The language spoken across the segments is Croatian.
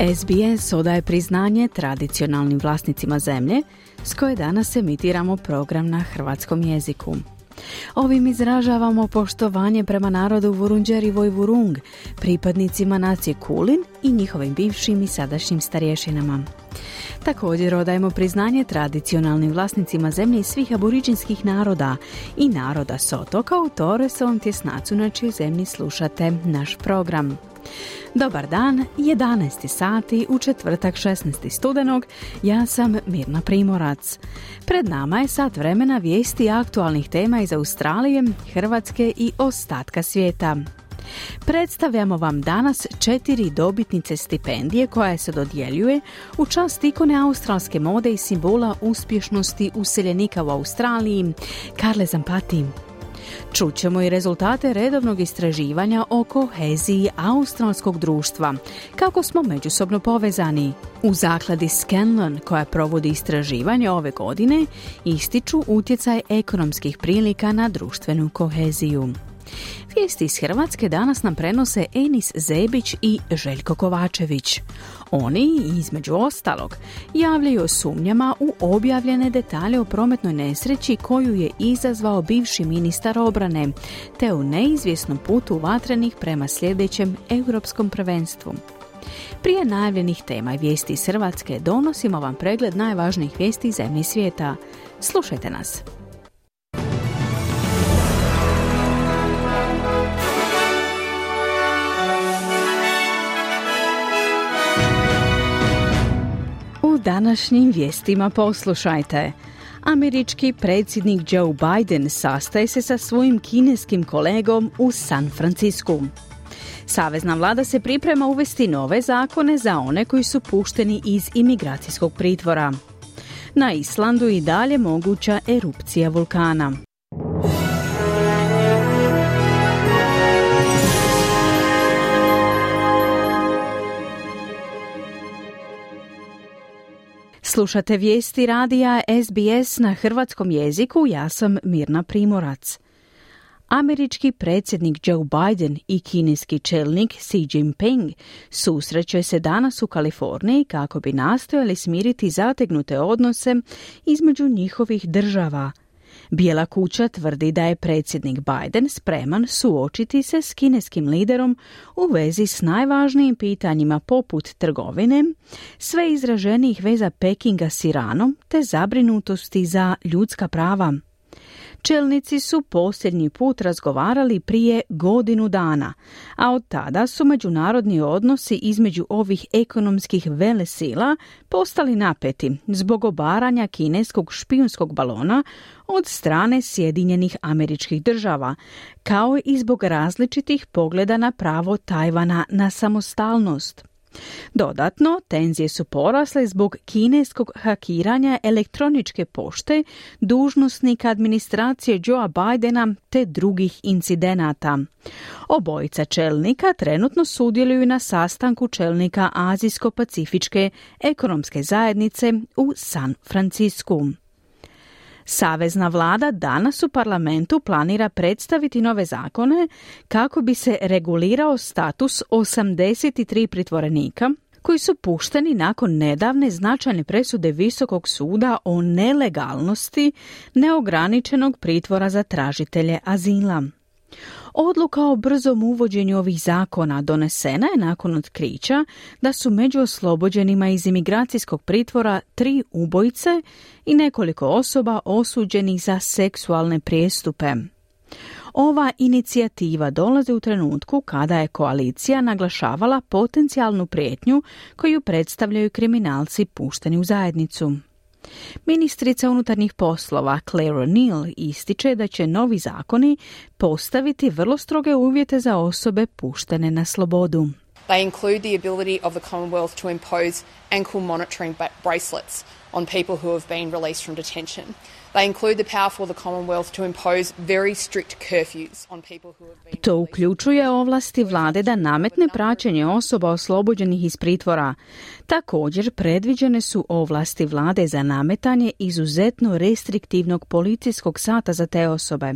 SBS odaje priznanje tradicionalnim vlasnicima zemlje s koje danas emitiramo program na hrvatskom jeziku. Ovim izražavamo poštovanje prema narodu Vurunđeri Vojvurung, pripadnicima nacije Kulin i njihovim bivšim i sadašnjim starješinama. Također odajemo priznanje tradicionalnim vlasnicima zemlje i svih aboriđinskih naroda i naroda s otoka u Toresovom tjesnacu na čijoj zemlji slušate naš program. Dobar dan, 11. sati u četvrtak 16. studenog, ja sam Mirna Primorac. Pred nama je sat vremena vijesti aktualnih tema iz Australije, Hrvatske i ostatka svijeta. Predstavljamo vam danas četiri dobitnice stipendije koja se dodjeljuje u čast ikone australske mode i simbola uspješnosti useljenika u Australiji, Karle Zampati. Čućemo i rezultate redovnog istraživanja o koheziji australskog društva, kako smo međusobno povezani. U zakladi Scanlon, koja provodi istraživanje ove godine, ističu utjecaj ekonomskih prilika na društvenu koheziju. Vijesti iz Hrvatske danas nam prenose Enis Zebić i Željko Kovačević. Oni, između ostalog, javljaju sumnjama u objavljene detalje o prometnoj nesreći koju je izazvao bivši ministar obrane, te u neizvjesnom putu vatrenih prema sljedećem europskom prvenstvu. Prije najavljenih tema i vijesti iz Hrvatske donosimo vam pregled najvažnijih vijesti iz zemlje svijeta. Slušajte nas. Današnjim vijestima poslušajte. Američki predsjednik Joe Biden sastaje se sa svojim kineskim kolegom u San Francisku. Savezna vlada se priprema uvesti nove zakone za one koji su pušteni iz imigracijskog pritvora. Na Islandu i dalje moguća erupcija vulkana. Slušate vijesti radija SBS na hrvatskom jeziku, ja sam Mirna Primorac. Američki predsjednik Joe Biden i kineski čelnik Xi Jinping susreće se danas u Kaliforniji kako bi nastojali smiriti zategnute odnose između njihovih država – Bijela kuća tvrdi da je predsjednik Biden spreman suočiti se s kineskim liderom u vezi s najvažnijim pitanjima poput trgovine, sve izraženijih veza Pekinga s Iranom te zabrinutosti za ljudska prava. Čelnici su posljednji put razgovarali prije godinu dana, a od tada su međunarodni odnosi između ovih ekonomskih velesila postali napeti zbog obaranja kineskog špijunskog balona od strane Sjedinjenih američkih država, kao i zbog različitih pogleda na pravo Tajvana na samostalnost. Dodatno, tenzije su porasle zbog kineskog hakiranja elektroničke pošte dužnosnika administracije Joea Bidena te drugih incidenata. Obojica čelnika trenutno sudjeluju na sastanku čelnika Azijsko-Pacifičke ekonomske zajednice u San Francisku. Savezna vlada danas u parlamentu planira predstaviti nove zakone kako bi se regulirao status 83 pritvorenika koji su pušteni nakon nedavne značajne presude Visokog suda o nelegalnosti neograničenog pritvora za tražitelje azila. Odluka o brzom uvođenju ovih zakona donesena je nakon otkrića da su među oslobođenima iz imigracijskog pritvora tri ubojice i nekoliko osoba osuđenih za seksualne prijestupe. Ova inicijativa dolazi u trenutku kada je koalicija naglašavala potencijalnu prijetnju koju predstavljaju kriminalci pušteni u zajednicu. Ministrica unutarnjih poslova Claire O'Neill ističe da će novi zakoni postaviti vrlo stroge uvjete za osobe puštene na slobodu. They include the ability of the Commonwealth to impose ankle monitoring bracelets on people who have been released from detention. To uključuje ovlasti vlade da nametne praćenje osoba oslobođenih iz pritvora. Također predviđene su ovlasti vlade za nametanje izuzetno restriktivnog policijskog sata za te osobe.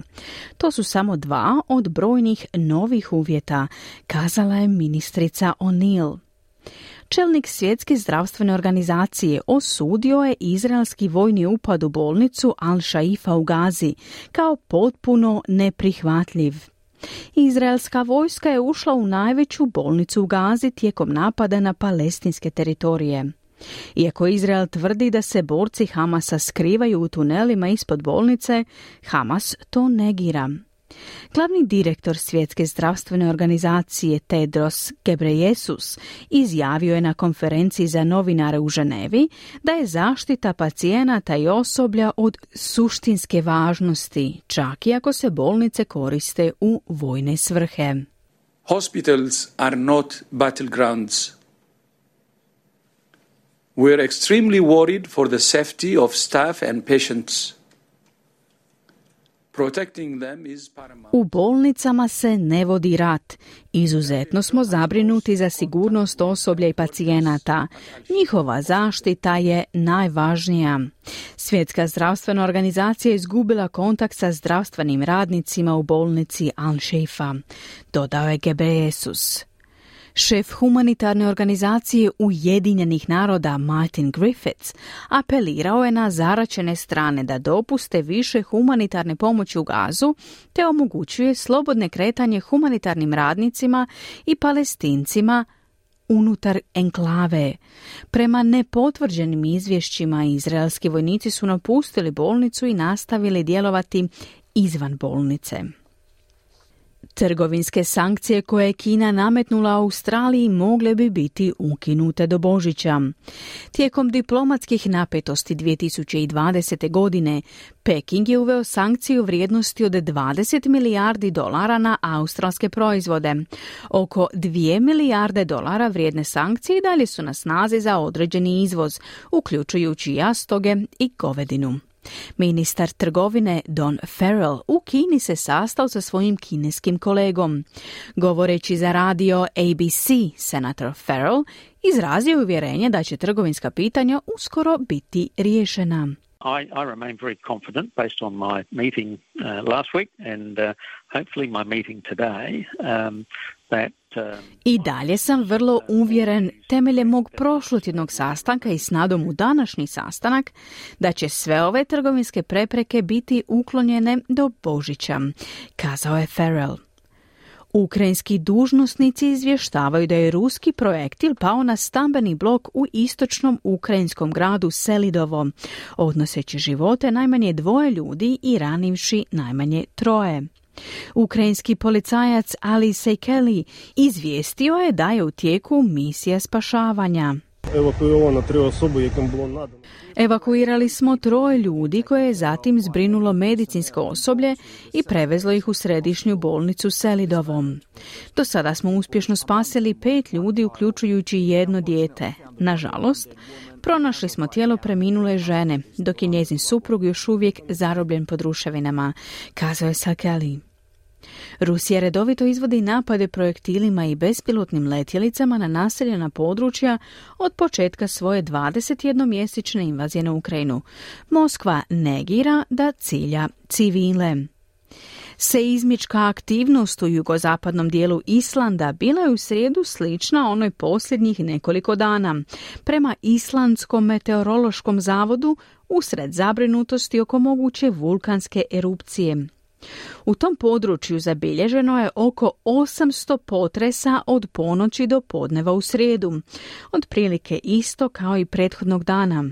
To su samo dva od brojnih novih uvjeta, kazala je ministrica O'Neill. Čelnik svjetske zdravstvene organizacije osudio je izraelski vojni upad u bolnicu Al-Shaifa u Gazi kao potpuno neprihvatljiv. Izraelska vojska je ušla u najveću bolnicu u Gazi tijekom napada na palestinske teritorije. Iako Izrael tvrdi da se borci Hamasa skrivaju u tunelima ispod bolnice, Hamas to negira. Glavni direktor Svjetske zdravstvene organizacije Tedros Gebreyesus izjavio je na konferenciji za novinare u Ženevi da je zaštita pacijenata i osoblja od suštinske važnosti, čak i ako se bolnice koriste u vojne svrhe. Hospitals are not battlegrounds. We are extremely worried for the safety of staff and patients. U bolnicama se ne vodi rat. Izuzetno smo zabrinuti za sigurnost osoblja i pacijenata. Njihova zaštita je najvažnija. Svjetska zdravstvena organizacija izgubila kontakt sa zdravstvenim radnicima u bolnici Al-Shifa, dodao je Gebreyesus. Šef humanitarne organizacije Ujedinjenih naroda Martin Griffiths apelirao je na zaračene strane da dopuste više humanitarne pomoći u gazu te omogućuje slobodne kretanje humanitarnim radnicima i palestincima unutar enklave. Prema nepotvrđenim izvješćima izraelski vojnici su napustili bolnicu i nastavili djelovati izvan bolnice. Trgovinske sankcije koje je Kina nametnula Australiji mogle bi biti ukinute do Božića. Tijekom diplomatskih napetosti 2020. godine Peking je uveo sankciju vrijednosti od 20 milijardi dolara na australske proizvode. Oko 2 milijarde dolara vrijedne sankcije dalje su na snazi za određeni izvoz, uključujući jastoge i govedinu. Ministar trgovine Don Farrell u Kini se sastao sa svojim kineskim kolegom. Govoreći za radio ABC, senator Farrell izrazio uvjerenje da će trgovinska pitanja uskoro biti riješena. I, I remain very confident based on my meeting uh, last week and uh, hopefully my meeting today um, that I dalje sam vrlo uvjeren temeljem mog prošlotjednog sastanka i s nadom u današnji sastanak da će sve ove trgovinske prepreke biti uklonjene do Božića, kazao je Farrell. Ukrajinski dužnosnici izvještavaju da je ruski projektil pao na stambeni blok u istočnom ukrajinskom gradu Selidovo, odnoseći živote najmanje dvoje ljudi i ranivši najmanje troje. Ukrajinski policajac Ali Sekeli izvijestio je da je u tijeku misija spašavanja. Evakuirali smo troje ljudi koje je zatim zbrinulo medicinsko osoblje i prevezlo ih u središnju bolnicu Selidovom. Do sada smo uspješno spasili pet ljudi uključujući jedno dijete. Nažalost, pronašli smo tijelo preminule žene, dok je njezin suprug još uvijek zarobljen pod ruševinama, kazao je Sakeli. Rusija redovito izvodi napade projektilima i bespilotnim letjelicama na naseljena područja od početka svoje 21-mjesečne invazije na Ukrajinu. Moskva negira da cilja civile. Seizmička aktivnost u jugozapadnom dijelu Islanda bila je u srijedu slična onoj posljednjih nekoliko dana. Prema Islandskom meteorološkom zavodu usred zabrinutosti oko moguće vulkanske erupcije. U tom području zabilježeno je oko 800 potresa od ponoći do podneva u srijedu, otprilike isto kao i prethodnog dana.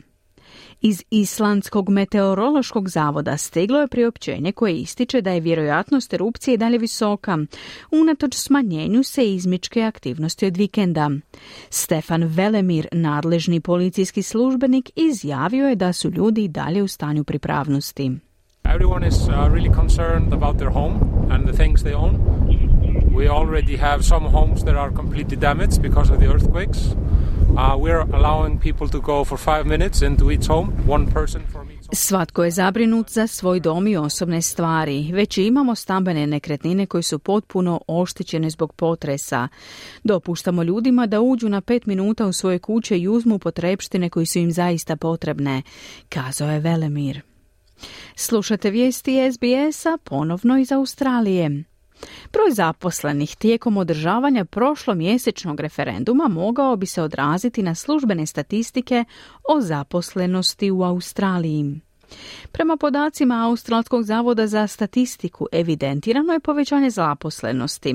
Iz Islandskog meteorološkog zavoda stiglo je priopćenje koje ističe da je vjerojatnost erupcije dalje visoka, unatoč smanjenju se izmičke aktivnosti od vikenda. Stefan Velemir, nadležni policijski službenik, izjavio je da su ljudi dalje u stanju pripravnosti. We already have some homes that are completely damaged because of the earthquakes. Svatko je zabrinut za svoj dom i osobne stvari. Već imamo stambene nekretnine koje su potpuno oštećene zbog potresa. Dopuštamo ljudima da uđu na pet minuta u svoje kuće i uzmu potrepštine koji su im zaista potrebne, kazao je Velemir. Slušate vijesti SBS-a ponovno iz Australije. Broj zaposlenih tijekom održavanja prošlomjesečnog referenduma mogao bi se odraziti na službene statistike o zaposlenosti u Australiji. Prema podacima Australskog zavoda za statistiku evidentirano je povećanje zaposlenosti,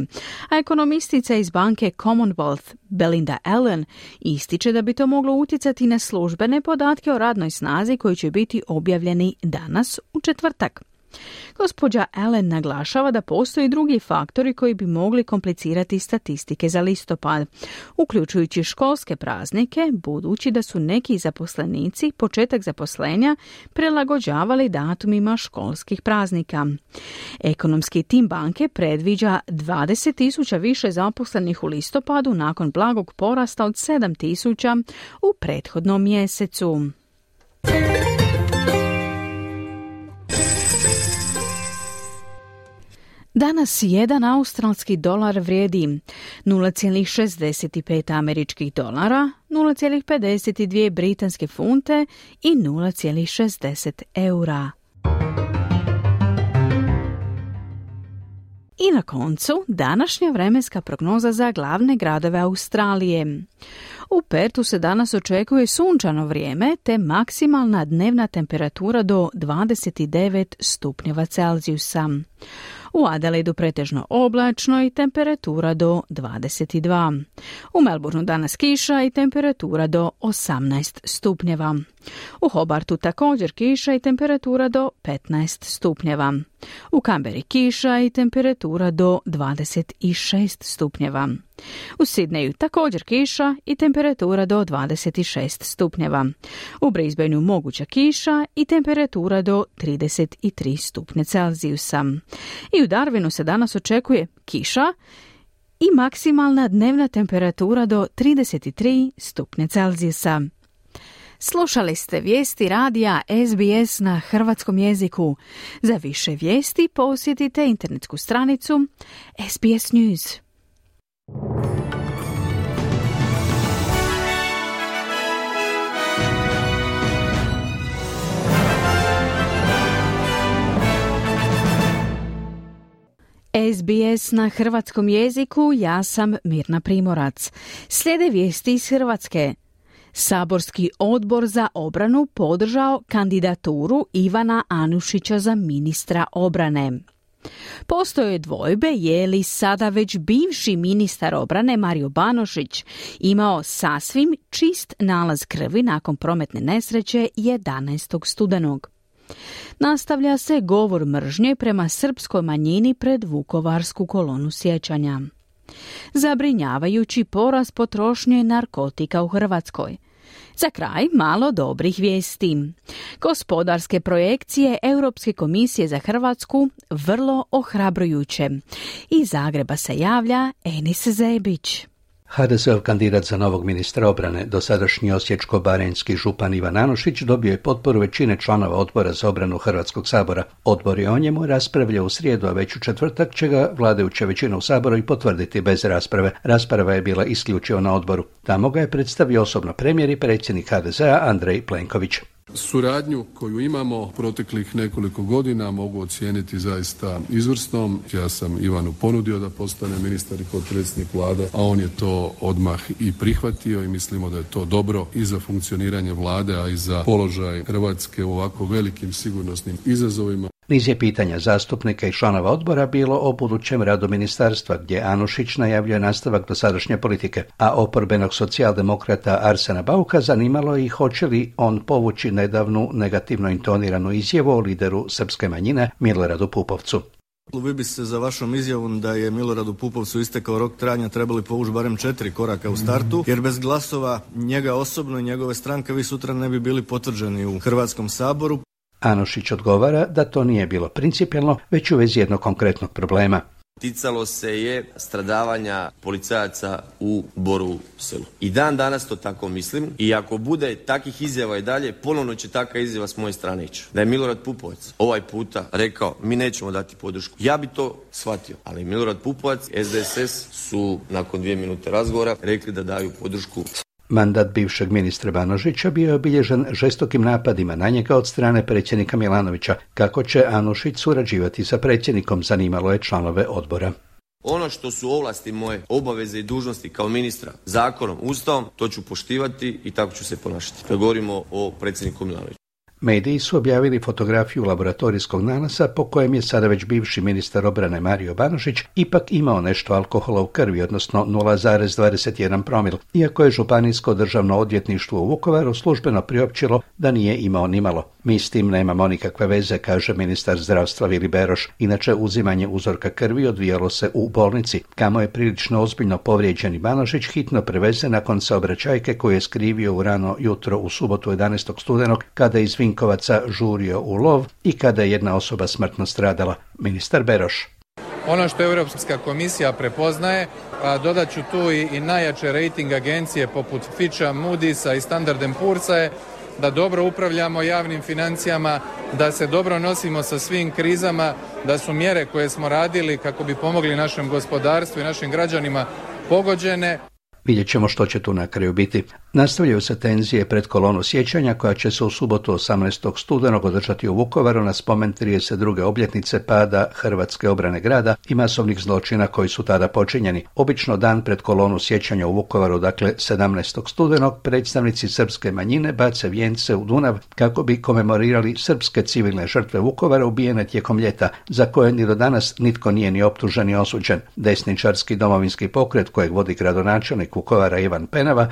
a ekonomistica iz banke Commonwealth Belinda Allen ističe da bi to moglo utjecati na službene podatke o radnoj snazi koji će biti objavljeni danas u četvrtak. Gospođa Allen naglašava da postoji drugi faktori koji bi mogli komplicirati statistike za listopad, uključujući školske praznike, budući da su neki zaposlenici početak zaposlenja prilagođavali datumima školskih praznika. Ekonomski tim banke predviđa 20.000 više zaposlenih u listopadu nakon blagog porasta od 7.000 u prethodnom mjesecu. Danas jedan australski dolar vrijedi 0,65 američkih dolara, 0,52 britanske funte i 0,60 eura. I na koncu današnja vremenska prognoza za glavne gradove Australije. U Pertu se danas očekuje sunčano vrijeme te maksimalna dnevna temperatura do 29 stupnjeva Celzijusa. U Adelaidu pretežno oblačno i temperatura do 22. U Melbourneu danas kiša i temperatura do 18 stupnjeva. U Hobartu također kiša i temperatura do 15 stupnjeva. U Kamberi kiša i temperatura do 26 stupnjeva. U Sidneju također kiša i temperatura do 26 stupnjeva. U Brisbaneu moguća kiša i temperatura do 33 stupnje Celzijusa. I u Darwinu se danas očekuje kiša i maksimalna dnevna temperatura do 33 stupnje Celzijusa. Slušali ste vijesti radija SBS na hrvatskom jeziku. Za više vijesti posjetite internetsku stranicu SBS News. SBS na hrvatskom jeziku, ja sam Mirna Primorac. Slijede vijesti iz Hrvatske. Saborski odbor za obranu podržao kandidaturu Ivana Anušića za ministra obrane. Postoje dvojbe je li sada već bivši ministar obrane Mario Banošić imao sasvim čist nalaz krvi nakon prometne nesreće 11. studenog. Nastavlja se govor mržnje prema srpskoj manjini pred Vukovarsku kolonu sjećanja. Zabrinjavajući porast potrošnje narkotika u Hrvatskoj. Za kraj malo dobrih vijesti. Gospodarske projekcije Europske komisije za Hrvatsku vrlo ohrabrujuće. Iz Zagreba se javlja Enis Zebić. HDZ-ov kandidat za novog ministra obrane, dosadašnji osječko-barenjski župan Ivan Anušić, dobio je potporu većine članova odbora za obranu Hrvatskog sabora. Odbor je o njemu raspravljao u srijedu, a već u četvrtak će ga vladajuća većina u saboru i potvrditi bez rasprave. Rasprava je bila isključivo na odboru. Tamo ga je predstavio osobno premijer i predsjednik HDZ-a Andrej Plenković. Suradnju koju imamo proteklih nekoliko godina mogu ocijeniti zaista izvrsnom. Ja sam Ivanu ponudio da postane ministar i potpredsjednik vlade, a on je to odmah i prihvatio i mislimo da je to dobro i za funkcioniranje vlade, a i za položaj Hrvatske u ovako velikim sigurnosnim izazovima. Niz je pitanja zastupnika i članova odbora bilo o budućem radu ministarstva, gdje Anušić najavljuje nastavak dosadašnje politike, a oporbenog socijaldemokrata Arsena Bauka zanimalo i hoće li on povući nedavnu negativno intoniranu izjavu o lideru srpske manjine Miloradu Pupovcu. Vi bi se za vašom izjavom da je Miloradu Pupovcu istekao rok trajanja trebali povući barem četiri koraka u startu, jer bez glasova njega osobno i njegove stranke vi sutra ne bi bili potvrđeni u Hrvatskom saboru. Anušić odgovara da to nije bilo principijelno, već u vezi jednog konkretnog problema. Ticalo se je stradavanja policajaca u Borovu selu. I dan danas to tako mislim i ako bude takih izjava i dalje, ponovno će takva izjava s moje strane ići. Da je Milorad Pupovac ovaj puta rekao mi nećemo dati podršku. Ja bi to shvatio, ali Milorad Pupovac, SDSS su nakon dvije minute razgovora rekli da daju podršku Mandat bivšeg ministra Banožića bio je obilježen žestokim napadima na njega od strane predsjednika Milanovića. Kako će Anušić surađivati sa predsjednikom, zanimalo je članove odbora. Ono što su ovlasti moje, obaveze i dužnosti kao ministra, zakonom, ustavom, to ću poštivati i tako ću se ponašati. Kad govorimo o predsjedniku Milanoviću. Mediji su objavili fotografiju laboratorijskog nanasa po kojem je sada već bivši ministar obrane Mario Banožić ipak imao nešto alkohola u krvi, odnosno 0,21 promil, iako je Županijsko državno odvjetništvo u Vukovaru službeno priopćilo da nije imao nimalo. Mi s tim nemamo nikakve veze, kaže ministar zdravstva Vili Beroš. Inače, uzimanje uzorka krvi odvijalo se u bolnici, kamo je prilično ozbiljno povrijeđeni Banožić hitno preveze nakon saobraćajke koju je skrivio u rano jutro u subotu 11. studenog, kada je iz Vinkovaca žurio u lov i kada je jedna osoba smrtno stradala. Ministar Beroš. Ono što Europska komisija prepoznaje, a dodat ću tu i, i najjače rating agencije poput Fitcha, Moody'sa i Standard Poor'sa je da dobro upravljamo javnim financijama, da se dobro nosimo sa svim krizama, da su mjere koje smo radili kako bi pomogli našem gospodarstvu i našim građanima pogođene. Vidjet ćemo što će tu na kraju biti. Nastavljaju se tenzije pred kolonu sjećanja koja će se u subotu 18. studenog održati u Vukovaru na spomen 32. obljetnice pada Hrvatske obrane grada i masovnih zločina koji su tada počinjeni. Obično dan pred kolonu sjećanja u Vukovaru, dakle 17. studenog, predstavnici srpske manjine bace vijence u Dunav kako bi komemorirali srpske civilne žrtve Vukovara ubijene tijekom ljeta, za koje ni do danas nitko nije ni optužen ni osuđen. Desničarski domovinski pokret kojeg vodi gradonačelnik Vukovara Ivan Penava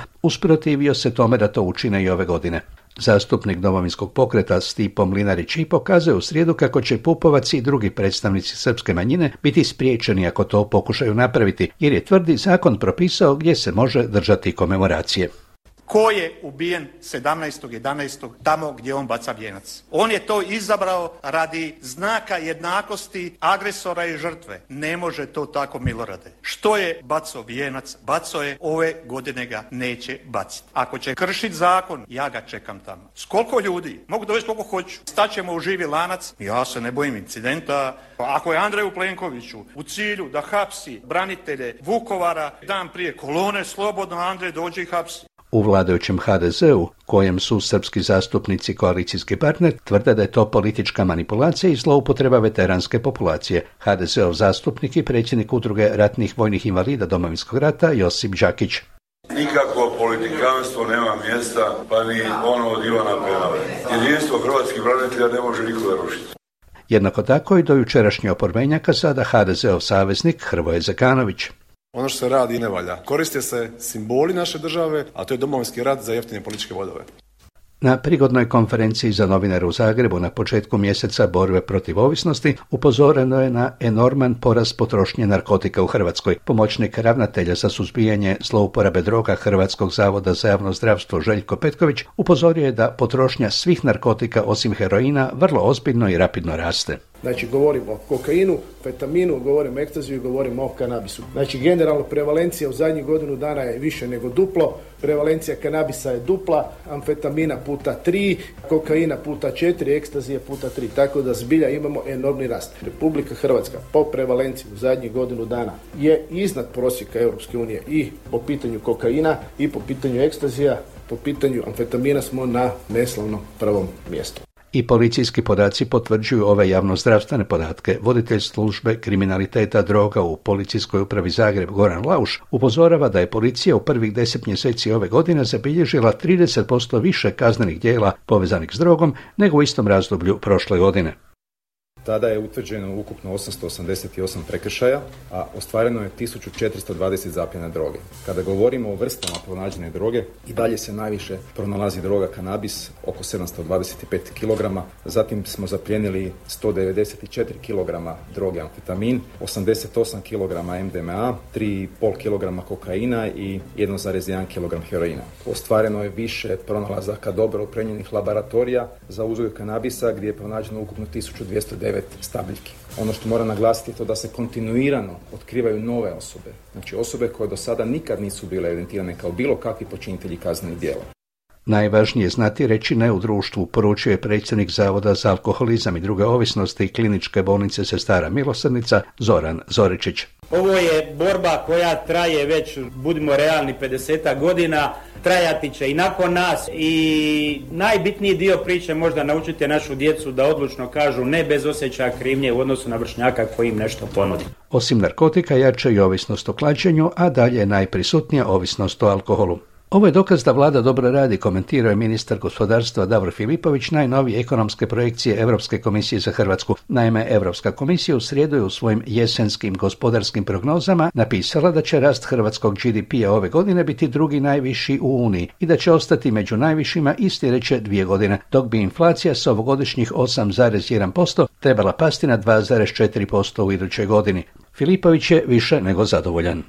usprotivio se tome da to učine i ove godine. Zastupnik domovinskog pokreta Stipo Mlinarić i pokazuje u srijedu kako će Pupovac i drugi predstavnici srpske manjine biti spriječeni ako to pokušaju napraviti, jer je tvrdi zakon propisao gdje se može držati komemoracije. Ko je ubijen 17.11. tamo gdje on baca vijenac? On je to izabrao radi znaka jednakosti agresora i žrtve. Ne može to tako Milorade. Što je baco vijenac? Baco je, ove godine ga neće baciti. Ako će kršiti zakon, ja ga čekam tamo. S koliko ljudi? Mogu dovesti koliko hoću. Staćemo u živi lanac. Ja se ne bojim incidenta. Ako je Andreju Plenkoviću u cilju da hapsi branitelje Vukovara dan prije kolone, slobodno Andrej dođe i hapsi. U vladajućem HDZ-u, kojem su srpski zastupnici koalicijski partner, tvrde da je to politička manipulacija i zloupotreba veteranske populacije. HDZ-ov zastupnik i predsjednik udruge ratnih vojnih invalida Domovinskog rata Josip Đakić. Nikakvo politikanstvo nema mjesta, pa ni ono od Ivana Penave. Jedinstvo hrvatskih branitelja ne može nikoga rušiti. Jednako tako i do jučerašnje oporbenjaka sada HDZ-ov saveznik Hrvoje Zekanović. Ono što se radi ne valja. Koriste se simboli naše države, a to je domovinski rat za jeftine političke vodove. Na prigodnoj konferenciji za novinare u Zagrebu na početku mjeseca borbe protiv ovisnosti upozoreno je na enorman porast potrošnje narkotika u Hrvatskoj. Pomoćnik ravnatelja za suzbijanje zlouporabe droga Hrvatskog zavoda za javno zdravstvo Željko Petković upozorio je da potrošnja svih narkotika osim heroina vrlo ozbiljno i rapidno raste. Znači govorimo o kokainu, fetaminu, govorimo o ekstaziju, govorimo o kanabisu. Znači generalno prevalencija u zadnjih godinu dana je više nego duplo, prevalencija kanabisa je dupla, amfetamina puta tri, kokaina puta četiri, ekstazije puta tri. Tako da zbilja imamo enormni rast. Republika Hrvatska po prevalenciji u zadnjih godinu dana je iznad prosjeka Europske unije i po pitanju kokaina i po pitanju ekstazija, po pitanju amfetamina smo na neslavnom prvom mjestu i policijski podaci potvrđuju ove javnozdravstvene podatke. Voditelj službe kriminaliteta droga u policijskoj upravi Zagreb Goran Lauš upozorava da je policija u prvih deset mjeseci ove godine zabilježila 30% više kaznenih dijela povezanih s drogom nego u istom razdoblju prošle godine. Tada je utvrđeno ukupno 888 prekršaja, a ostvareno je 1420 zapljena droge. Kada govorimo o vrstama pronađene droge, i dalje se najviše pronalazi droga kanabis, oko 725 kg, zatim smo zapljenili 194 kg droge amfetamin, 88 kg MDMA, 3,5 kg kokaina i 1,1 kg heroina. Ostvareno je više pronalazaka dobro uprenjenih laboratorija za uzgoj kanabisa gdje je pronađeno ukupno 1209 stabiljki. Ono što mora naglasiti je to da se kontinuirano otkrivaju nove osobe. Znači osobe koje do sada nikad nisu bile evidentirane kao bilo kakvi počinitelji kaznenih djela. Najvažnije znati reći ne u društvu, poručuje predsjednik Zavoda za alkoholizam i druge ovisnosti i kliničke bolnice Sestara Milosrnica Zoran Zoričić. Ovo je borba koja traje već, budimo realni, 50 godina, trajati će i nakon nas i najbitniji dio priče možda naučiti našu djecu da odlučno kažu ne bez osjećaja krivnje u odnosu na vršnjaka koji im nešto ponudi. Osim narkotika jače i ovisnost o klađenju, a dalje je najprisutnija ovisnost o alkoholu. Ovo je dokaz da vlada dobro radi, komentirao je ministar gospodarstva Davor Filipović najnovije ekonomske projekcije Europske komisije za Hrvatsku. Naime, Europska komisija u srijedu je u svojim jesenskim gospodarskim prognozama napisala da će rast hrvatskog GDP-a ove godine biti drugi najviši u Uniji i da će ostati među najvišima i sljedeće dvije godine, dok bi inflacija s ovogodišnjih 8,1% trebala pasti na 2,4% u idućoj godini. Filipović je više nego zadovoljan.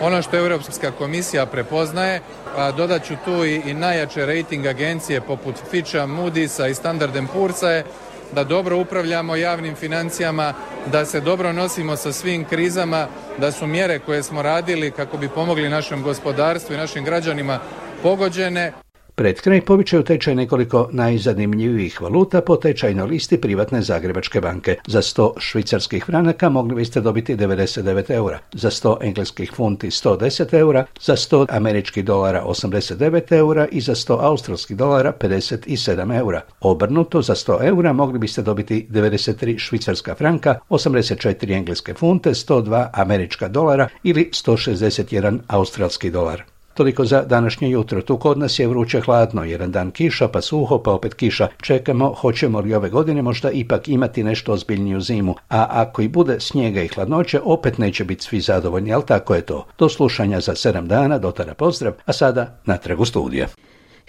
Ono što Europska komisija prepoznaje, a dodat ću tu i, i najjače rating agencije poput Fitcha, Moody'sa i Standard Poor'sa je da dobro upravljamo javnim financijama, da se dobro nosimo sa svim krizama, da su mjere koje smo radili kako bi pomogli našem gospodarstvu i našim građanima pogođene. Pred kraj povićaju tečaj nekoliko najzanimljivijih valuta po tečajnoj listi privatne Zagrebačke banke. Za 100 švicarskih franaka mogli biste dobiti 99 eura, za 100 engleskih funti 110 eura, za 100 američkih dolara 89 eura i za 100 australskih dolara 57 eura. Obrnuto, za 100 eura mogli biste dobiti 93 švicarska franka, 84 engleske funte, 102 američka dolara ili 161 australski dolar. Toliko za današnje jutro. Tu kod nas je vruće hladno, jedan dan kiša, pa suho, pa opet kiša. Čekamo, hoćemo li ove godine možda ipak imati nešto ozbiljniju zimu. A ako i bude snijega i hladnoće, opet neće biti svi zadovoljni, ali tako je to. Do slušanja za sedam dana, do tada pozdrav, a sada natrag u studije.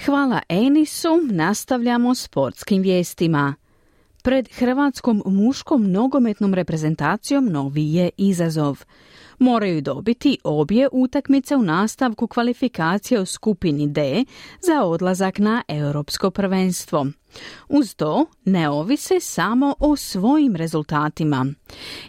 Hvala Enisu, nastavljamo sportskim vijestima. Pred hrvatskom muškom nogometnom reprezentacijom novi je izazov moraju dobiti obje utakmice u nastavku kvalifikacije u skupini D za odlazak na europsko prvenstvo. Uz to ne ovise samo o svojim rezultatima.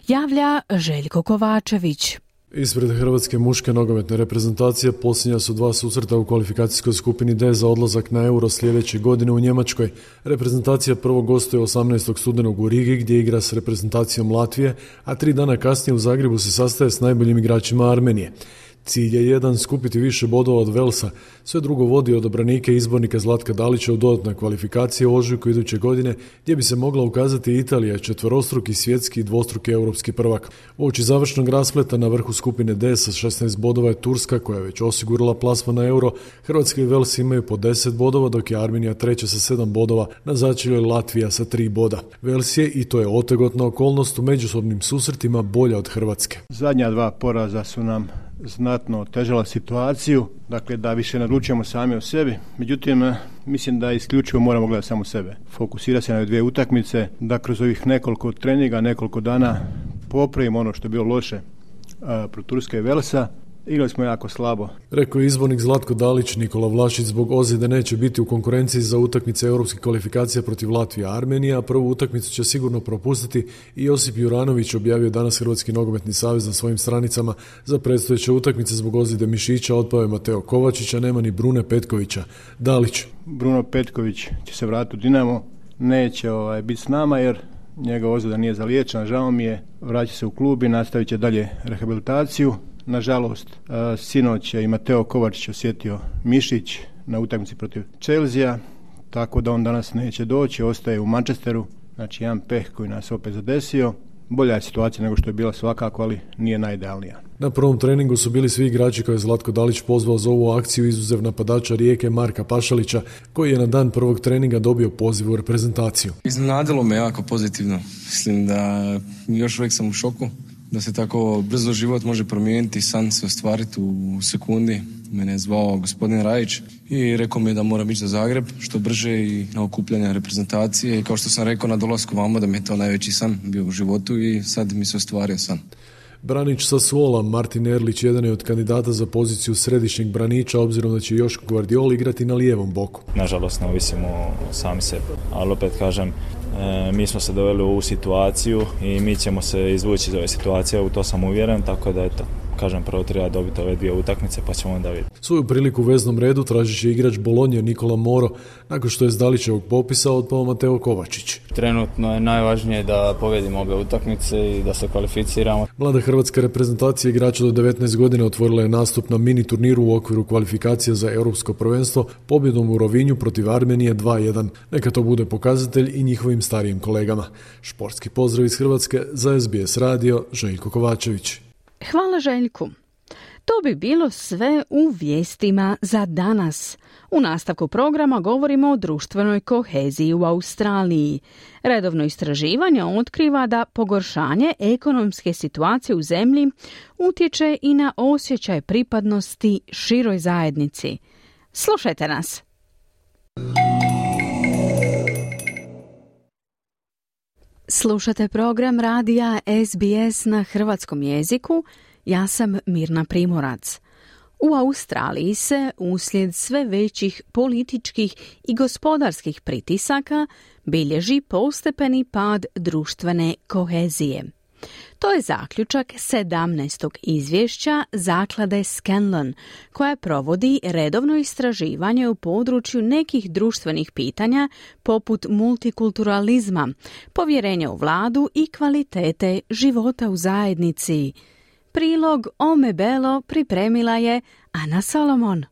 Javlja Željko Kovačević. Ispred Hrvatske muške nogometne reprezentacije posljednja su dva susreta u kvalifikacijskoj skupini D za odlazak na euro sljedeće godine u Njemačkoj. Reprezentacija prvo gostuje 18. studenog u Rigi gdje igra s reprezentacijom Latvije, a tri dana kasnije u Zagrebu se sastaje s najboljim igračima Armenije. Cilj je jedan skupiti više bodova od Velsa, sve drugo vodi od obranike izbornika Zlatka Dalića u dodatnoj kvalifikaciji u ožujku iduće godine gdje bi se mogla ukazati Italija, četvorostruki svjetski i dvostruki europski prvak. Oči završnog raspleta na vrhu skupine D sa 16 bodova je Turska koja je već osigurala plasma na euro, Hrvatska i Vels imaju po 10 bodova dok je Armenija treća sa 7 bodova, na začelju je Latvija sa 3 boda. Vels je, i to je otegotna okolnost, u međusobnim susretima bolja od Hrvatske. Zadnja dva poraza su nam znatno otežala situaciju, dakle da više naručujemo sami o sebi. Međutim, eh, mislim da isključivo moramo gledati samo sebe. Fokusira se na dvije utakmice, da kroz ovih nekoliko treninga, nekoliko dana popravimo ono što je bilo loše uh, pro Turske i Velsa Igrali smo jako slabo. Rekao je izbornik Zlatko Dalić, Nikola Vlašić zbog ozljede neće biti u konkurenciji za utakmice europskih kvalifikacija protiv Latvije Armenija, a prvu utakmicu će sigurno propustiti i Josip Juranović objavio danas Hrvatski nogometni savez na svojim stranicama za predstojeće utakmice zbog ozljede Mišića, otpao je Mateo Kovačića, nema ni Brune Petkovića. Dalić. Bruno Petković će se vratiti u Dinamo, neće ovaj, biti s nama jer njega ozljeda nije zaliječena, žao mi je, vraća se u klub i nastavit će dalje rehabilitaciju. Nažalost, e, sinoć je i Mateo Kovačić osjetio mišić na utakmici protiv Chelsea, tako da on danas neće doći, ostaje u Manchesteru, znači jedan peh koji nas opet zadesio. Bolja je situacija nego što je bila svakako, ali nije najidealnija. Na prvom treningu su bili svi igrači koje je Zlatko Dalić pozvao za ovu akciju izuzev napadača Rijeke Marka Pašalića, koji je na dan prvog treninga dobio poziv u reprezentaciju. Iznenadilo me jako pozitivno. Mislim da još uvijek sam u šoku da se tako brzo život može promijeniti, san se ostvariti u sekundi. Mene je zvao gospodin Rajić i rekao mi je da moram ići za Zagreb što brže i na okupljanje reprezentacije i kao što sam rekao na dolasku vamo da mi je to najveći san bio u životu i sad mi se ostvario san. Branić sa Svola, Martin Erlić, jedan je od kandidata za poziciju središnjeg braniča, obzirom da će Joško Guardiol igrati na lijevom boku. Nažalost, ne ovisimo sami sebi, ali opet kažem, e, mi smo se doveli u ovu situaciju i mi ćemo se izvući iz ove situacije, u to sam uvjeren, tako da eto, kažem, prvo treba dobiti ove dvije utakmice pa ćemo onda vidjeti. Svoju priliku u veznom redu tražit će igrač Bolonje Nikola Moro nakon što je s Dalićevog popisa otpao Mateo Kovačić. Trenutno je najvažnije da povedimo ove utakmice i da se kvalificiramo. Mlada hrvatska reprezentacija igrača do 19 godina otvorila je nastup na mini turniru u okviru kvalifikacija za europsko prvenstvo pobjedom u Rovinju protiv Armenije 2-1. Neka to bude pokazatelj i njihovim starijim kolegama. Športski pozdrav iz Hrvatske za SBS radio Željko Kovačević. Hvala Željku. To bi bilo sve u vijestima za danas. U nastavku programa govorimo o društvenoj koheziji u Australiji. Redovno istraživanje otkriva da pogoršanje ekonomske situacije u zemlji utječe i na osjećaj pripadnosti široj zajednici. Slušajte nas. Slušate program radija SBS na hrvatskom jeziku. Ja sam Mirna Primorac. U Australiji se uslijed sve većih političkih i gospodarskih pritisaka bilježi postepeni pad društvene kohezije. To je zaključak 17. izvješća zaklade Scanlon, koja provodi redovno istraživanje u području nekih društvenih pitanja poput multikulturalizma, povjerenja u vladu i kvalitete života u zajednici. Prilog Ome Belo pripremila je Ana Solomon.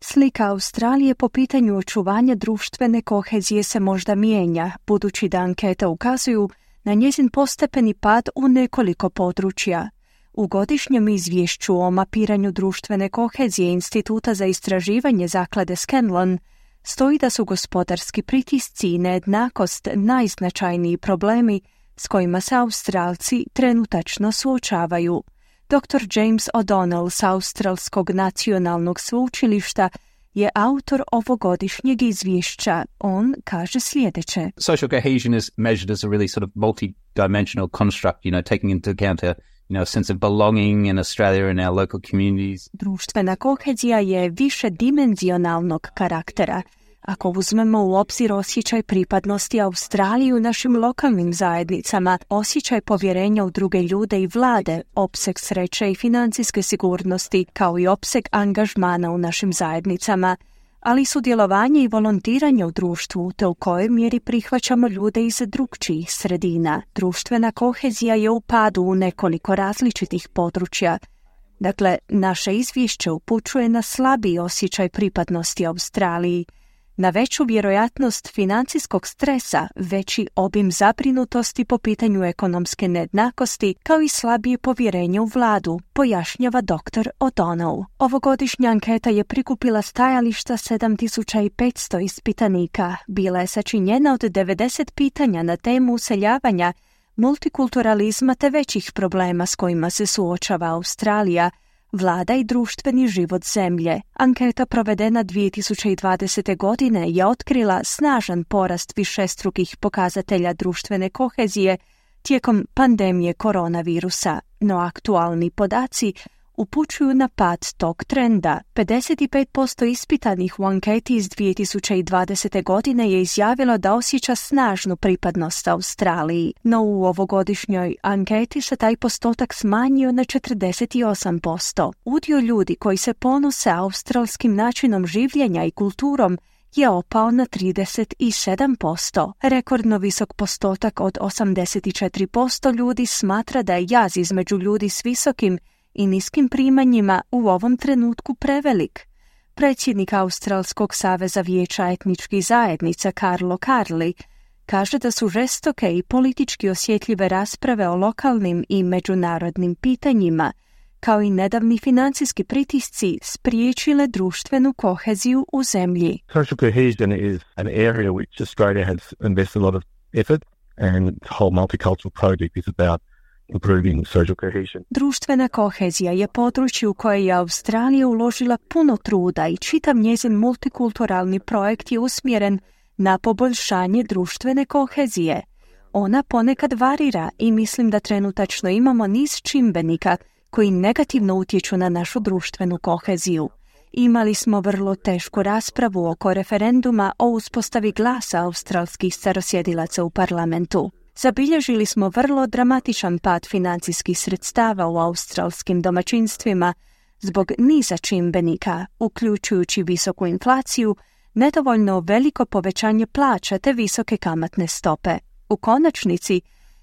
Slika Australije po pitanju očuvanja društvene kohezije se možda mijenja, budući da ankete ukazuju na njezin postepeni pad u nekoliko područja. U godišnjem izvješću o mapiranju društvene kohezije Instituta za istraživanje zaklade Scanlon stoji da su gospodarski pritisci i nejednakost najznačajniji problemi s kojima se Australci trenutačno suočavaju. Dr. James O'Donnell s Australskog nacionalnog sveučilišta je autor ovogodišnjeg izvješća. On kaže sljedeće. Social cohesion is measured as a really sort of multi-dimensional construct, you know, taking into account a you know, sense of belonging in Australia and our local communities. Društvena kohezija je više dimenzionalnog karaktera. Ako uzmemo u obzir osjećaj pripadnosti Australiji u našim lokalnim zajednicama, osjećaj povjerenja u druge ljude i vlade, opseg sreće i financijske sigurnosti, kao i opseg angažmana u našim zajednicama, ali sudjelovanje i volontiranje u društvu, te u kojoj mjeri prihvaćamo ljude iz drugčijih sredina. Društvena kohezija je u padu u nekoliko različitih područja. Dakle, naše izvješće upućuje na slabiji osjećaj pripadnosti Australiji – na veću vjerojatnost financijskog stresa, veći obim zabrinutosti po pitanju ekonomske nejednakosti, kao i slabije povjerenje u vladu, pojašnjava dr. O'Donnell. Ovogodišnja anketa je prikupila stajališta 7500 ispitanika. Bila je sačinjena od 90 pitanja na temu useljavanja, multikulturalizma te većih problema s kojima se suočava Australija, Vlada i društveni život zemlje. Anketa provedena 2020. godine je otkrila snažan porast višestrukih pokazatelja društvene kohezije tijekom pandemije koronavirusa, no aktualni podaci upućuju na pad tog trenda. 55% ispitanih u anketi iz 2020. godine je izjavilo da osjeća snažnu pripadnost Australiji, no u ovogodišnjoj anketi se taj postotak smanjio na 48%. Udio ljudi koji se ponose australskim načinom življenja i kulturom je opao na 37%. Rekordno visok postotak od 84% ljudi smatra da je jaz između ljudi s visokim i niskim primanjima u ovom trenutku prevelik. Predsjednik Australskog saveza vijeća etničkih zajednica Carlo Carli kaže da su žestoke i politički osjetljive rasprave o lokalnim i međunarodnim pitanjima kao i nedavni financijski pritisci spriječile društvenu koheziju u zemlji. Social cohesion is an area which Australia has invested a lot of effort and the whole multicultural project is about. Društvena kohezija je područje u koje je Australija uložila puno truda i čitav njezin multikulturalni projekt je usmjeren na poboljšanje društvene kohezije. Ona ponekad varira i mislim da trenutačno imamo niz čimbenika koji negativno utječu na našu društvenu koheziju. Imali smo vrlo tešku raspravu oko referenduma o uspostavi glasa australskih starosjedilaca u parlamentu. Zabilježili smo vrlo dramatičan pad financijskih sredstava u australskim domaćinstvima zbog niza čimbenika, uključujući visoku inflaciju, nedovoljno veliko povećanje plaća te visoke kamatne stope. U konačnici,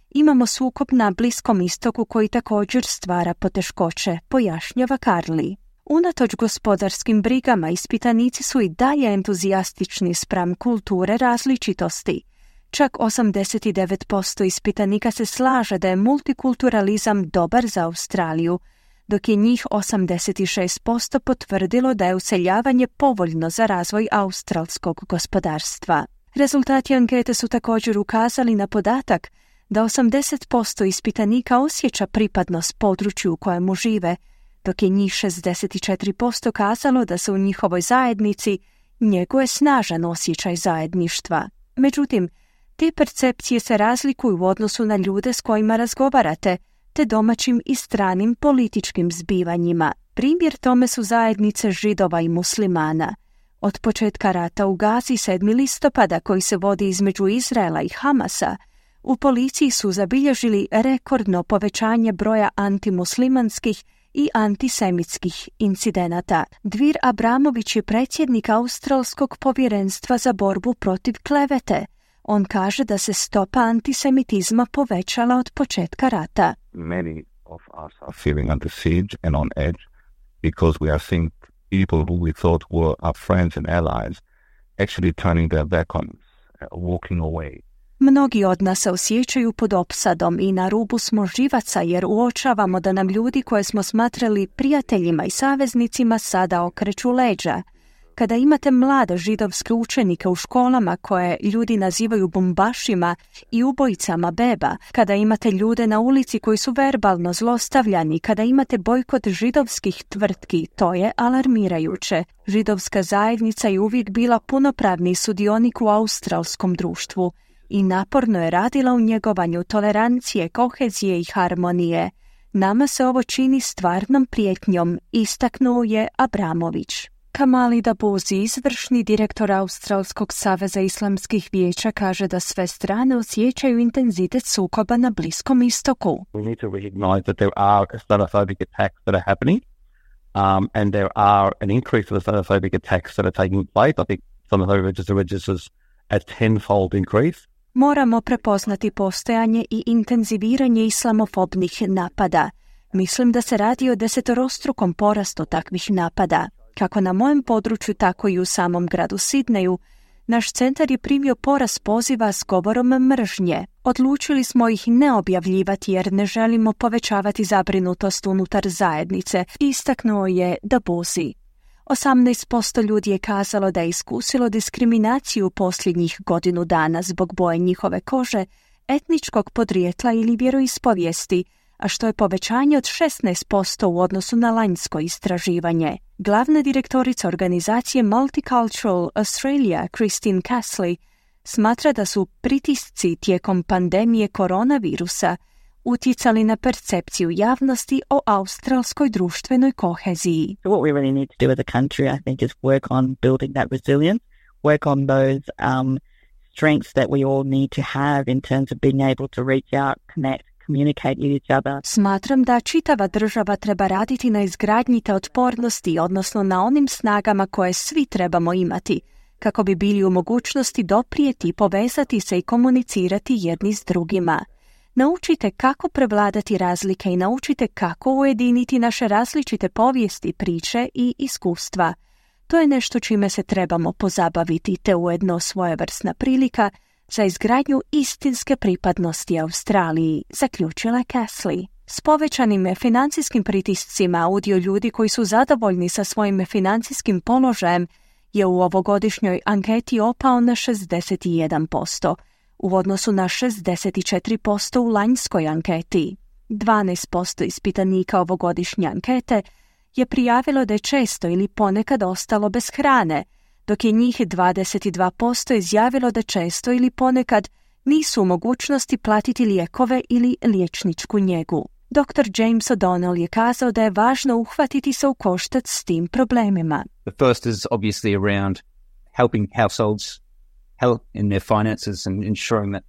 imamo sukob na Bliskom istoku koji također stvara poteškoće, pojašnjava Karli. Unatoč gospodarskim brigama, ispitanici su i dalje entuzijastični spram kulture različitosti. Čak 89% ispitanika se slaže da je multikulturalizam dobar za Australiju, dok je njih 86% potvrdilo da je useljavanje povoljno za razvoj australskog gospodarstva. Rezultati ankete su također ukazali na podatak da 80% ispitanika osjeća pripadnost području u kojemu žive, dok je njih 64% kazalo da se u njihovoj zajednici njeguje snažan osjećaj zajedništva. Međutim, te percepcije se razlikuju u odnosu na ljude s kojima razgovarate, te domaćim i stranim političkim zbivanjima. Primjer tome su zajednice židova i muslimana. Od početka rata u Gazi 7. listopada koji se vodi između Izraela i Hamasa, u policiji su zabilježili rekordno povećanje broja antimuslimanskih i antisemitskih incidenata. Dvir Abramović je predsjednik Australskog povjerenstva za borbu protiv klevete. On kaže da se stopa antisemitizma povećala od početka rata. Many of us are feeling under siege and on edge because we are seeing people who we thought were our friends and allies actually turning their back on us, uh, walking away. Mnogi od nas se osjećaju pod opsadom i na rubu smo živaca jer uočavamo da nam ljudi koje smo smatrali prijateljima i saveznicima sada okreću leđa. Kada imate mlade židovske učenike u školama koje ljudi nazivaju bombašima i ubojicama beba, kada imate ljude na ulici koji su verbalno zlostavljani, kada imate bojkot židovskih tvrtki, to je alarmirajuće. Židovska zajednica je uvijek bila punopravni sudionik u australskom društvu i naporno je radila u njegovanju tolerancije, kohezije i harmonije. Nama se ovo čini stvarnom prijetnjom, istaknuo je Abramović. Kamali Dabuzi, izvršni direktor Australskog saveza islamskih vijeća, kaže da sve strane osjećaju intenzitet sukoba na Bliskom istoku. We need to recognize that there are Islamophobic attacks that are happening um, and there are an increase of Islamophobic attacks that are taking place. I think some of those registers a tenfold increase. Moramo prepoznati postojanje i intenziviranje islamofobnih napada. Mislim da se radi o desetorostrukom porastu takvih napada. Kako na mojem području, tako i u samom gradu Sidneju, naš centar je primio porast poziva s govorom mržnje. Odlučili smo ih ne objavljivati jer ne želimo povećavati zabrinutost unutar zajednice, istaknuo je da bozi. 18% ljudi je kazalo da je iskusilo diskriminaciju posljednjih godinu dana zbog boje njihove kože, etničkog podrijetla ili vjeroispovijesti, a što je povećanje od 16% u odnosu na lanjsko istraživanje. Glavna direktorica organizacije Multicultural Australia, Christine Casley, smatra da su pritisci tijekom pandemije koronavirusa utjecali na percepciju javnosti o australskoj društvenoj koheziji. What we really need to do as a country, I think, is work on building that resilience, work on those um, strengths that we all need to have in terms of being able to reach out, connect, communicate with each. Smatram da čitava država treba raditi na izgradnji te otpornosti, odnosno na onim snagama koje svi trebamo imati, kako bi bili u mogućnosti doprijeti, povezati se i komunicirati jedni s drugima. Naučite kako prevladati razlike i naučite kako ujediniti naše različite povijesti, priče i iskustva. To je nešto čime se trebamo pozabaviti te ujedno svojevrsna prilika za izgradnju istinske pripadnosti Australiji, zaključila Casley. S povećanim financijskim pritiscima udio ljudi koji su zadovoljni sa svojim financijskim položajem je u ovogodišnjoj anketi opao na 61%, u odnosu na 64% u lanjskoj anketi. 12% ispitanika ovogodišnje ankete je prijavilo da je često ili ponekad ostalo bez hrane, dok je njih 22% izjavilo da često ili ponekad nisu u mogućnosti platiti lijekove ili liječničku njegu. Dr. James O'Donnell je kazao da je važno uhvatiti se u koštac s tim problemima. The first is obviously around helping households help in their finances and ensuring that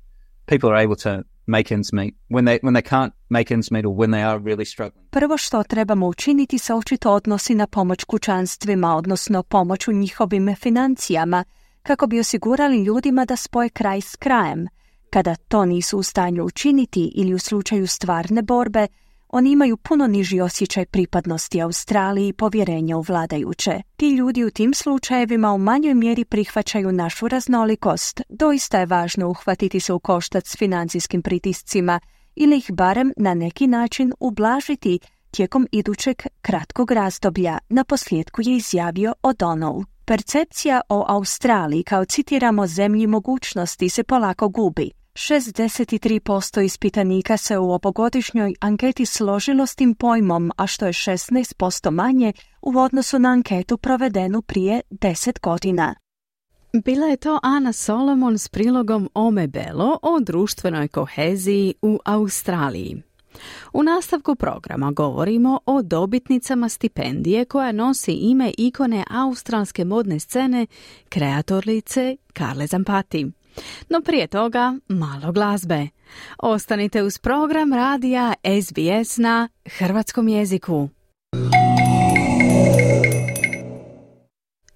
people are able to make ends meet when they when they can't make ends meet or when they are really struggling. Prvo što trebamo učiniti se očito odnosi na pomoć kućanstvima, odnosno pomoć u njihovim financijama, kako bi osigurali ljudima da spoje kraj s krajem. Kada to nisu u stanju učiniti ili u slučaju stvarne borbe, oni imaju puno niži osjećaj pripadnosti Australiji i povjerenja u vladajuće. Ti ljudi u tim slučajevima u manjoj mjeri prihvaćaju našu raznolikost. Doista je važno uhvatiti se u koštac s financijskim pritiscima ili ih barem na neki način ublažiti tijekom idućeg kratkog razdoblja, na posljedku je izjavio O'Donnell. Percepcija o Australiji kao citiramo zemlji mogućnosti se polako gubi. 63% ispitanika se u ovogodišnjoj anketi složilo s tim pojmom, a što je 16% manje u odnosu na anketu provedenu prije 10 godina. Bila je to Ana Solomon s prilogom Ome Belo o društvenoj koheziji u Australiji. U nastavku programa govorimo o dobitnicama stipendije koja nosi ime ikone australske modne scene kreatorlice Karle Zampati. No prije toga malo glazbe. Ostanite uz program radija SBS na hrvatskom jeziku.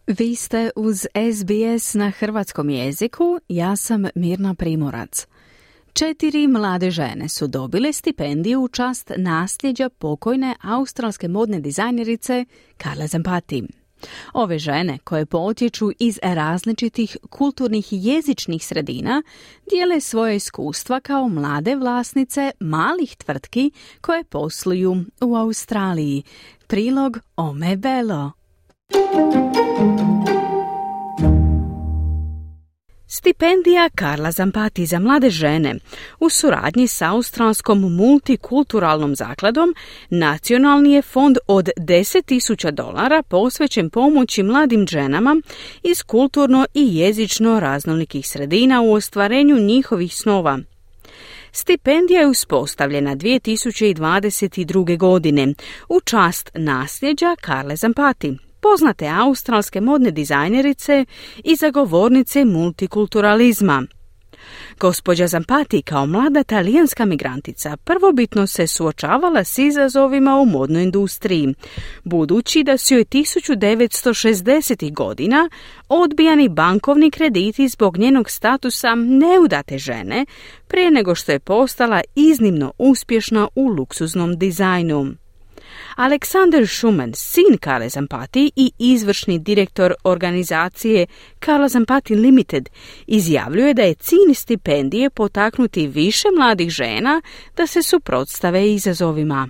Vi ste uz SBS na hrvatskom jeziku, ja sam Mirna Primorac. Četiri mlade žene su dobile stipendiju u čast nasljeđa pokojne australske modne dizajnerice Carla Zampati. Ove žene koje potječu iz različitih kulturnih i jezičnih sredina dijele svoje iskustva kao mlade vlasnice malih tvrtki koje posluju u Australiji. Prilog Ome Belo. Stipendija Karla Zampati za mlade žene u suradnji sa Australskom multikulturalnom zakladom nacionalni je fond od 10.000 dolara posvećen pomoći mladim ženama iz kulturno i jezično raznolikih sredina u ostvarenju njihovih snova. Stipendija je uspostavljena 2022. godine u čast nasljeđa Karle Zampati, poznate australske modne dizajnerice i zagovornice multikulturalizma. Gospođa Zampati kao mlada talijanska migrantica prvobitno se suočavala s izazovima u modnoj industriji, budući da su joj 1960. godina odbijani bankovni krediti zbog njenog statusa neudate žene prije nego što je postala iznimno uspješna u luksuznom dizajnu. Aleksander Schumann, sin Kale Zampati i izvršni direktor organizacije Kala Zampati Limited, izjavljuje da je cilj stipendije potaknuti više mladih žena da se suprotstave izazovima.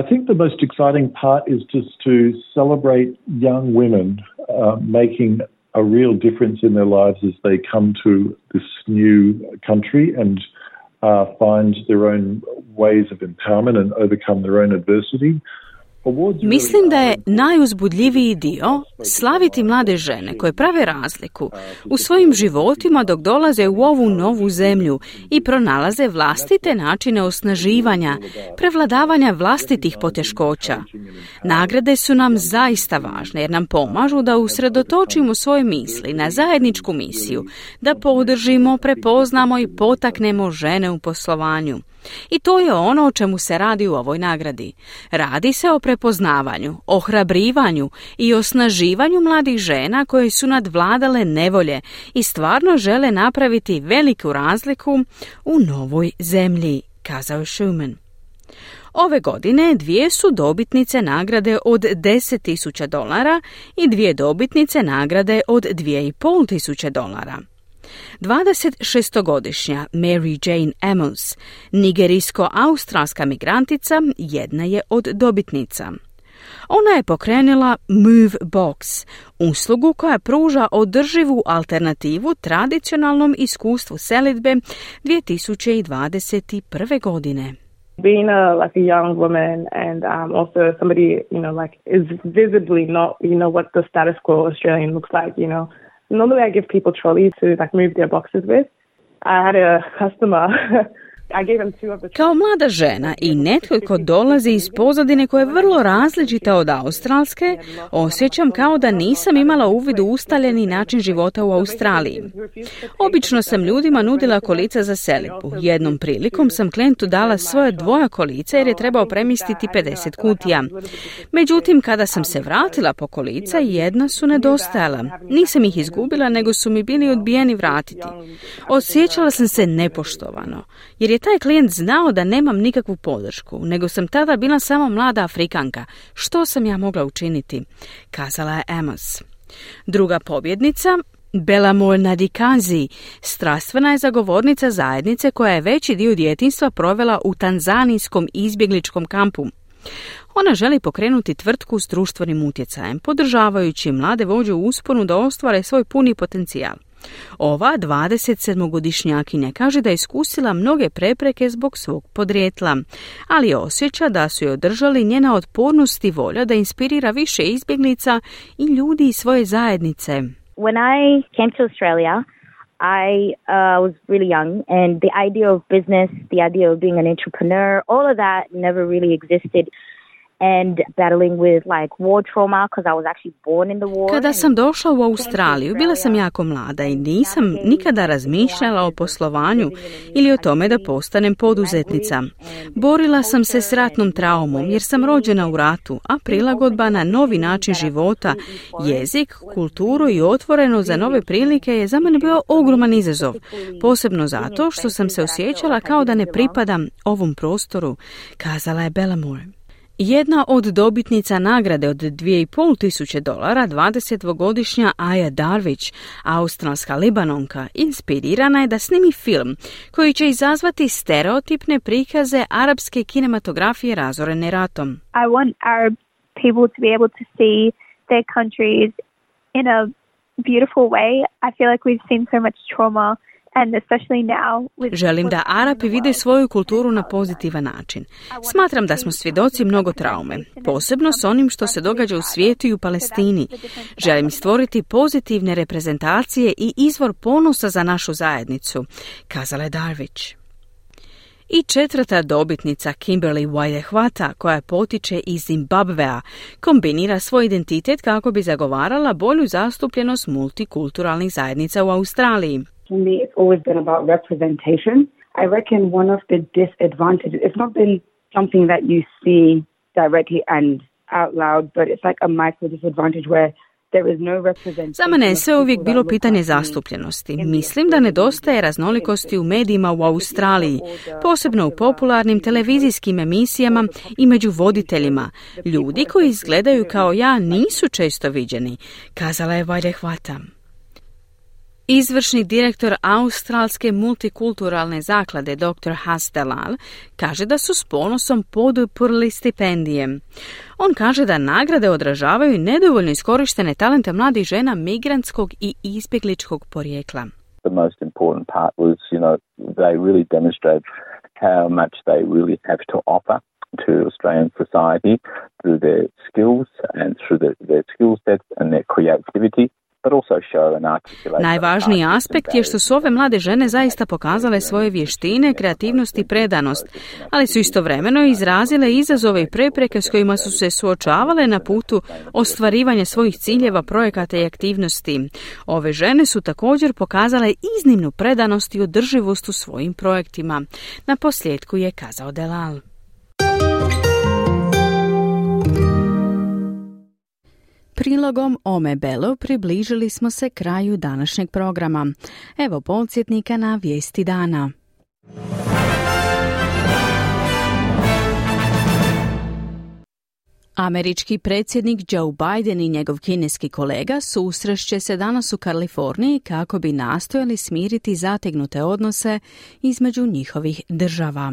I think the most exciting part is just to celebrate young women uh, making a real difference in their lives as they come to this new country and uh, find their own ways of empowerment and overcome their own adversity. Mislim da je najuzbudljiviji dio slaviti mlade žene koje prave razliku u svojim životima dok dolaze u ovu novu zemlju i pronalaze vlastite načine osnaživanja, prevladavanja vlastitih poteškoća. Nagrade su nam zaista važne jer nam pomažu da usredotočimo svoje misli na zajedničku misiju, da podržimo, prepoznamo i potaknemo žene u poslovanju. I to je ono o čemu se radi u ovoj nagradi. Radi se o prepoznavanju, ohrabrivanju i osnaživanju mladih žena koje su nadvladale nevolje i stvarno žele napraviti veliku razliku u novoj zemlji, kazao je Schumann. Ove godine dvije su dobitnice nagrade od 10.000 dolara i dvije dobitnice nagrade od 2.500 dolara. 26-godišnja Mary Jane Amos, nigerijsko-australska migrantica, jedna je od dobitnica. Ona je pokrenula Move Box, uslugu koja pruža održivu alternativu tradicionalnom iskustvu selitbe 2021. godine. being a like a young woman and um, also somebody you know like is visibly not you know what the status quo Australian looks like. You know, normally I give people trolleys to like move their boxes with. I had a customer Kao mlada žena i netko ko dolazi iz pozadine koja je vrlo različita od australske, osjećam kao da nisam imala uvid u ustaljeni način života u Australiji. Obično sam ljudima nudila kolica za selitbu. Jednom prilikom sam klijentu dala svoje dvoja kolica jer je trebao premistiti 50 kutija. Međutim, kada sam se vratila po kolica, jedna su nedostajala. Nisam ih izgubila, nego su mi bili odbijeni vratiti. Osjećala sam se nepoštovano, jer je taj klijent znao da nemam nikakvu podršku, nego sam tada bila samo mlada Afrikanka. Što sam ja mogla učiniti? Kazala je Amos. Druga pobjednica, Belamol Nadikazi, strastvena je zagovornica zajednice koja je veći dio djetinstva provela u tanzanijskom izbjegličkom kampu. Ona želi pokrenuti tvrtku s društvenim utjecajem, podržavajući mlade vođe u usponu da ostvare svoj puni potencijal. Ova 27-godišnjakinja kaže da je iskusila mnoge prepreke zbog svog podrijetla, ali osjeća da su je održali njena otpornost i volja da inspirira više izbjeglica i ljudi iz svoje zajednice. When I came to Australia, I uh, was really young, and the idea of business, the idea of being an entrepreneur, all of that never really existed Kada sam došla u Australiju, bila sam jako mlada i nisam nikada razmišljala o poslovanju ili o tome da postanem poduzetnica. Borila sam se s ratnom traumom jer sam rođena u ratu, a prilagodba na novi način života, jezik, kulturu i otvoreno za nove prilike je za mene bio ogroman izazov, posebno zato što sam se osjećala kao da ne pripadam ovom prostoru, kazala je Bellamore. Jedna od dobitnica nagrade od 2,5 tisuće dolara, 20-godišnja Aja Darvić, australska libanonka, inspirirana je da snimi film koji će izazvati stereotipne prikaze arapske kinematografije razorene ratom. I want Arab people to be able to see their countries in a beautiful way. I feel like we've seen so much trauma Želim da Arapi vide svoju kulturu na pozitivan način. Smatram da smo svjedoci mnogo traume, posebno s onim što se događa u svijetu i u Palestini. Želim stvoriti pozitivne reprezentacije i izvor ponosa za našu zajednicu, kazala je Darvić. I četvrta dobitnica Kimberly Whitehvata, koja potiče iz Zimbabvea, kombinira svoj identitet kako bi zagovarala bolju zastupljenost multikulturalnih zajednica u Australiji. For me, it's always been about representation. I reckon one of the disadvantages, it's not been something that you see directly and out loud, but it's like a micro disadvantage where Za mene je sve uvijek bilo pitanje zastupljenosti. Mislim da nedostaje raznolikosti u medijima u Australiji, posebno u popularnim televizijskim emisijama i među voditeljima. Ljudi koji izgledaju kao ja nisu često viđeni, kazala je Vajde Hvata. Izvršni direktor Australske multikulturalne zaklade dr. Has Delal kaže da su s ponosom poduprli stipendije. On kaže da nagrade odražavaju nedovoljno iskorištene talente mladih žena migrantskog i izbjegličkog porijekla. The most important part was, you know, they really demonstrate how much they really have to offer to Australian society through their skills and through their, their skill sets and their creativity. Najvažniji aspekt je što su ove mlade žene zaista pokazale svoje vještine, kreativnost i predanost, ali su istovremeno izrazile izazove i prepreke s kojima su se suočavale na putu ostvarivanja svojih ciljeva, projekata i aktivnosti. Ove žene su također pokazale iznimnu predanost i održivost u svojim projektima. Na posljedku je kazao Delal. Prilogom Ome Belo približili smo se kraju današnjeg programa. Evo podsjetnika na vijesti dana. Američki predsjednik Joe Biden i njegov kineski kolega susrešće se danas u Kaliforniji kako bi nastojali smiriti zategnute odnose između njihovih država.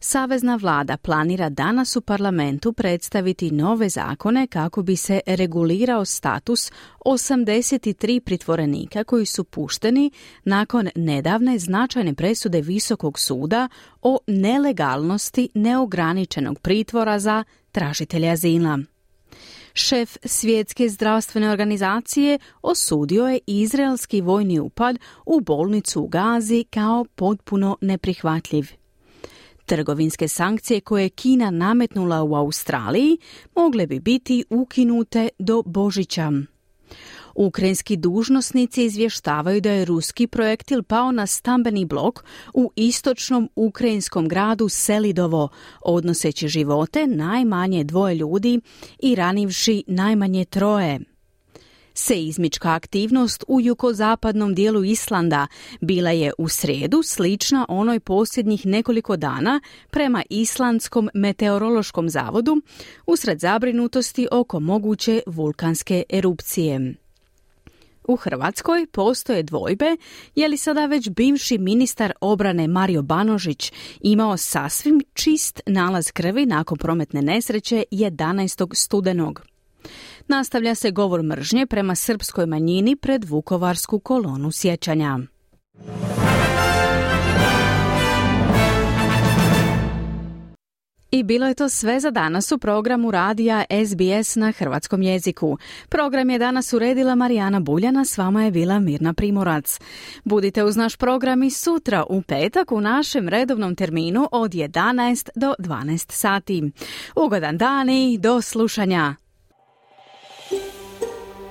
Savezna vlada planira danas u parlamentu predstaviti nove zakone kako bi se regulirao status 83 pritvorenika koji su pušteni nakon nedavne značajne presude Visokog suda o nelegalnosti neograničenog pritvora za tražitelja azila. Šef Svjetske zdravstvene organizacije osudio je izraelski vojni upad u bolnicu u Gazi kao potpuno neprihvatljiv. Trgovinske sankcije koje je Kina nametnula u Australiji mogle bi biti ukinute do Božića. Ukrajinski dužnosnici izvještavaju da je ruski projektil pao na stambeni blok u istočnom ukrajinskom gradu Selidovo, odnoseći živote najmanje dvoje ljudi i ranivši najmanje troje. Seizmička aktivnost u jugozapadnom dijelu Islanda bila je u sredu slična onoj posljednjih nekoliko dana prema Islandskom meteorološkom zavodu usred zabrinutosti oko moguće vulkanske erupcije. U Hrvatskoj postoje dvojbe je li sada već bivši ministar obrane Mario Banožić imao sasvim čist nalaz krvi nakon prometne nesreće 11. studenog. Nastavlja se govor mržnje prema srpskoj manjini pred Vukovarsku kolonu sjećanja. I bilo je to sve za danas u programu radija SBS na hrvatskom jeziku. Program je danas uredila Marijana Buljana, s vama je bila Mirna Primorac. Budite uz naš program i sutra u petak u našem redovnom terminu od 11 do 12 sati. Ugodan dan i do slušanja.